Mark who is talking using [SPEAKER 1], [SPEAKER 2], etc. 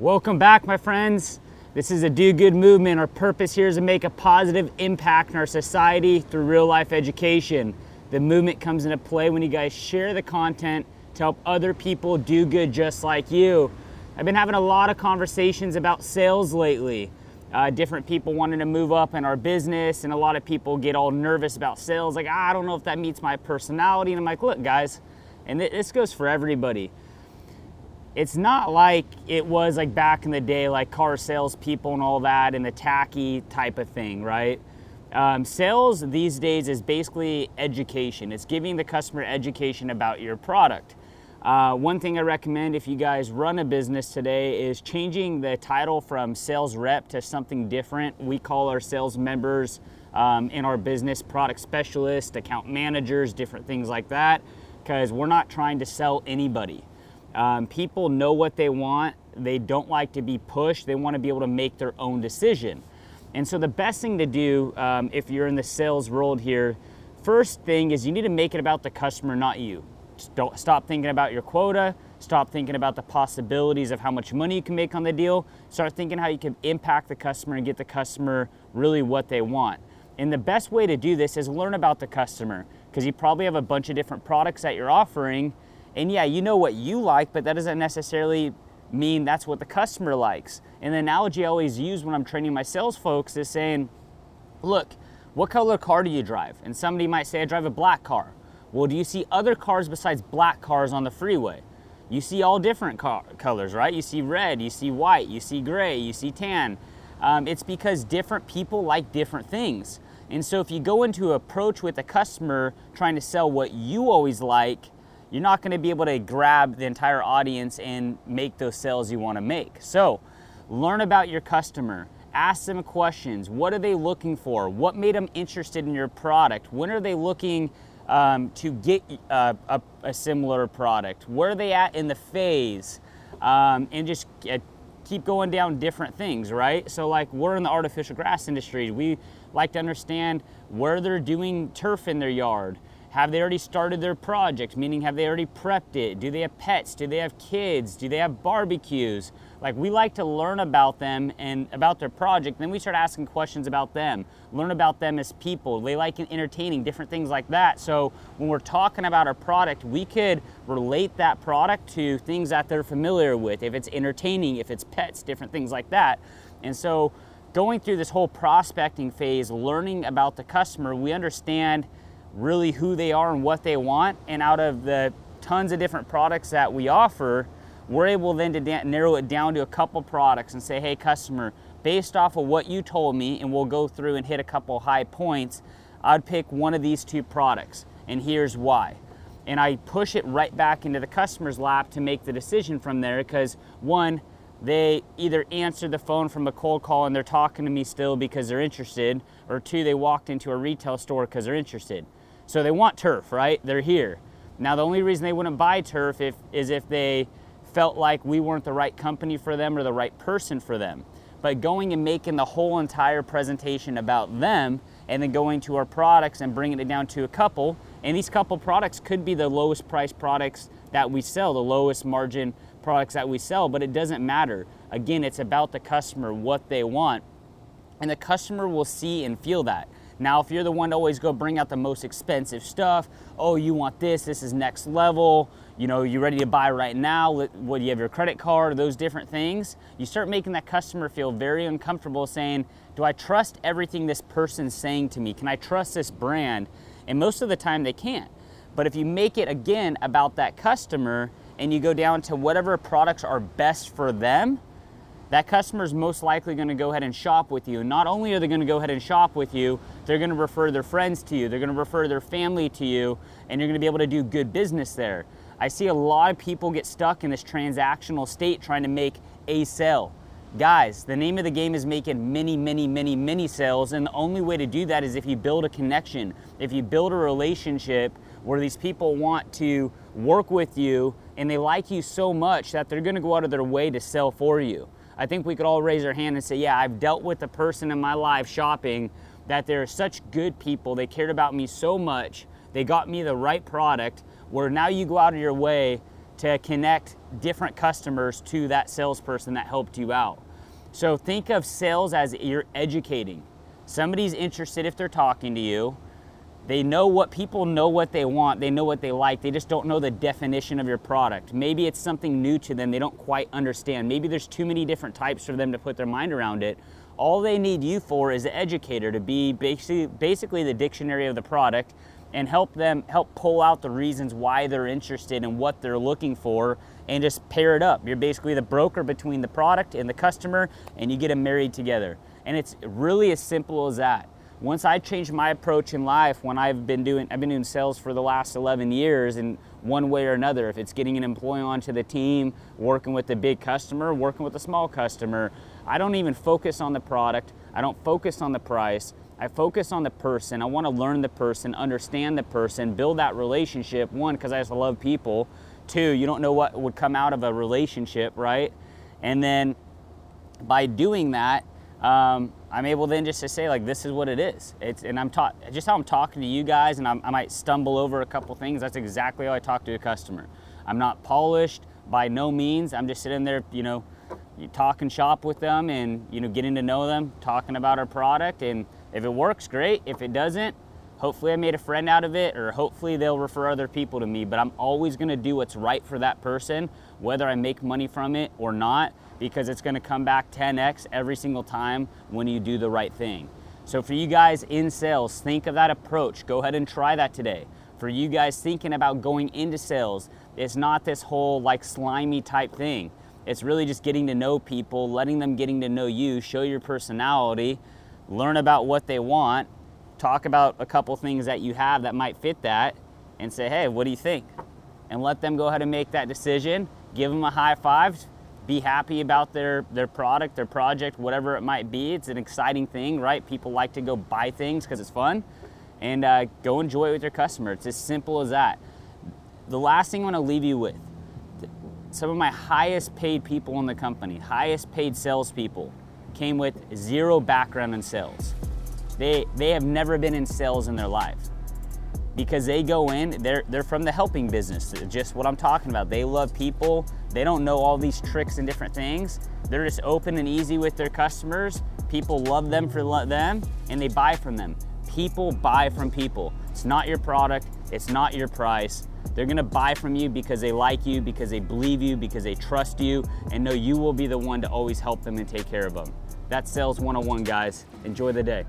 [SPEAKER 1] Welcome back, my friends. This is a Do Good movement. Our purpose here is to make a positive impact in our society through real life education. The movement comes into play when you guys share the content to help other people do good just like you. I've been having a lot of conversations about sales lately. Uh, different people wanting to move up in our business, and a lot of people get all nervous about sales, like, ah, I don't know if that meets my personality. And I'm like, look, guys, and this goes for everybody it's not like it was like back in the day, like car salespeople and all that, and the tacky type of thing, right? Um, sales these days is basically education. It's giving the customer education about your product. Uh, one thing I recommend if you guys run a business today is changing the title from sales rep to something different. We call our sales members um, in our business product specialists, account managers, different things like that, because we're not trying to sell anybody. Um, people know what they want. They don't like to be pushed. They want to be able to make their own decision. And so the best thing to do um, if you're in the sales world here, first thing is you need to make it about the customer, not you. Just don't stop thinking about your quota. Stop thinking about the possibilities of how much money you can make on the deal. Start thinking how you can impact the customer and get the customer really what they want. And the best way to do this is learn about the customer because you probably have a bunch of different products that you're offering and yeah, you know what you like, but that doesn't necessarily mean that's what the customer likes. And the analogy I always use when I'm training my sales folks is saying, look, what color car do you drive? And somebody might say, I drive a black car. Well, do you see other cars besides black cars on the freeway? You see all different car- colors, right? You see red, you see white, you see gray, you see tan. Um, it's because different people like different things. And so if you go into approach with a customer trying to sell what you always like, you're not going to be able to grab the entire audience and make those sales you want to make. So, learn about your customer. Ask them questions. What are they looking for? What made them interested in your product? When are they looking um, to get uh, a, a, similar product? Where are they at in the phase? Um, and just uh, keep going down different things, right? So, like, we're in the artificial grass industry. We like to understand where they're doing turf in their yard have they already started their project? Meaning, have they already prepped it? Do they have pets? Do they have kids? Do they have barbecues? Like, we like to learn about them and about their project. Then we start asking questions about them, learn about them as people. They like entertaining, different things like that. So, when we're talking about our product, we could relate that product to things that they're familiar with. If it's entertaining, if it's pets, different things like that. And so, going through this whole prospecting phase, learning about the customer, we understand really who they are and what they want. And out of the tons of different products that we offer, we're able then to narrow it down to a couple products and say, hey, customer, based off of what you told me, and we'll go through and hit a couple high points, I'd pick one of these two products, and here's why. And I push it right back into the customer's lap to make the decision from there because one, they either answered the phone from a cold call and they're talking to me still because they're interested, or two, they walked into a retail store because they're interested. So they want turf, right? They're here. Now the only reason they wouldn't buy turf if, is if they felt like we weren't the right company for them or the right person for them. But going and making the whole entire presentation about them and then going to our products and bringing it down to a couple, and these couple products could be the lowest price products that we sell, the lowest margin products that we sell, but it doesn't matter. Again, it's about the customer, what they want, and the customer will see and feel that. Now, if you're the one to always go bring out the most expensive stuff, oh, you want this, this is next level, you know, you ready to buy right now, what, do you have your credit card, those different things, you start making that customer feel very uncomfortable saying, do I trust everything this person's saying to me? Can I trust this brand? And most of the time they can't. But if you make it again about that customer and you go down to whatever products are best for them, that customer is most likely going to go ahead and shop with you. Not only are they going to go ahead and shop with you, they're going to refer their friends to you, they're going to refer their family to you, and you're going to be able to do good business there. I see a lot of people get stuck in this transactional state trying to make a sale. Guys, the name of the game is making many, many, many, many sales, and the only way to do that is if you build a connection, if you build a relationship where these people want to work with you and they like you so much that they're to go out of their way to sell for you. I think we could all raise our hand and say, yeah, I've dealt with a person in my life shopping that they're such good people. They cared about me so much. They got me the right product where now you go out of your way to connect different customers to that salesperson that helped you out. So think of sales as you're educating. Somebody's interested if they're talking to you. They know what people know what they want, they know what they like, they just don't know the definition of your product. Maybe it's something new to them they don't quite understand. Maybe there's too many different types for them to put their mind around it. All they need you for is an educator to be basically, basically the dictionary of the product and help them help pull out the reasons why they're interested and what they're looking for and just pair it up. You're basically the broker between the product and the customer and you get them married together. And it's really as simple as that. Once I changed my approach in life, when I've been doing I've been doing sales for the last 11 years in one way or another, if it's getting an employee onto the team, working with a big customer, working with a small customer, I don't even focus on the product. I don't focus on the price. I focus on the person. I want to learn the person, understand the person, build that relationship. One, because I just love people. Two, you don't know what would come out of a relationship, right? And then by doing that, um, I'm able then just to say like this is what it is. It's and I'm taught just how I'm talking to you guys, and I'm, i might stumble over a couple things. That's exactly how I talk to a customer. I'm not polished by no means. I'm just sitting there, you know, talking shop with them and you know getting to know them, talking about our product, and if it works, great. If it doesn't, hopefully I made a friend out of it, or hopefully they'll refer other people to me. But I'm always gonna do what's right for that person, whether I make money from it or not, because it's gonna come back 10x every single time when you do the right thing. So for you guys in sales, think of that approach. Go ahead and try that today. For you guys thinking about going into sales, it's not this whole like slimy type thing. It's really just getting to know people, letting them getting to know you, show your personality, learn about what they want, talk about a couple things that you have that might fit that, and say, hey, what do you think? And let them go ahead and make that decision. Give them a high five. Be happy about their, their product, their project, whatever it might be. It's an exciting thing, right? People like to go buy things because it's fun. And uh, go enjoy it with your customer. It's as simple as that. The last thing I want to leave you with some of my highest paid people in the company, highest paid salespeople, came with zero background in sales. They, they have never been in sales in their life because they go in, they're, they're from the helping business, just what I'm talking about. They love people, they don't know all these tricks and different things. They're just open and easy with their customers. People love them for them and they buy from them. People buy from people. It's not your product, it's not your price. They're gonna buy from you because they like you, because they believe you, because they trust you, and know you will be the one to always help them and take care of them. That's Sales 101, guys. Enjoy the day.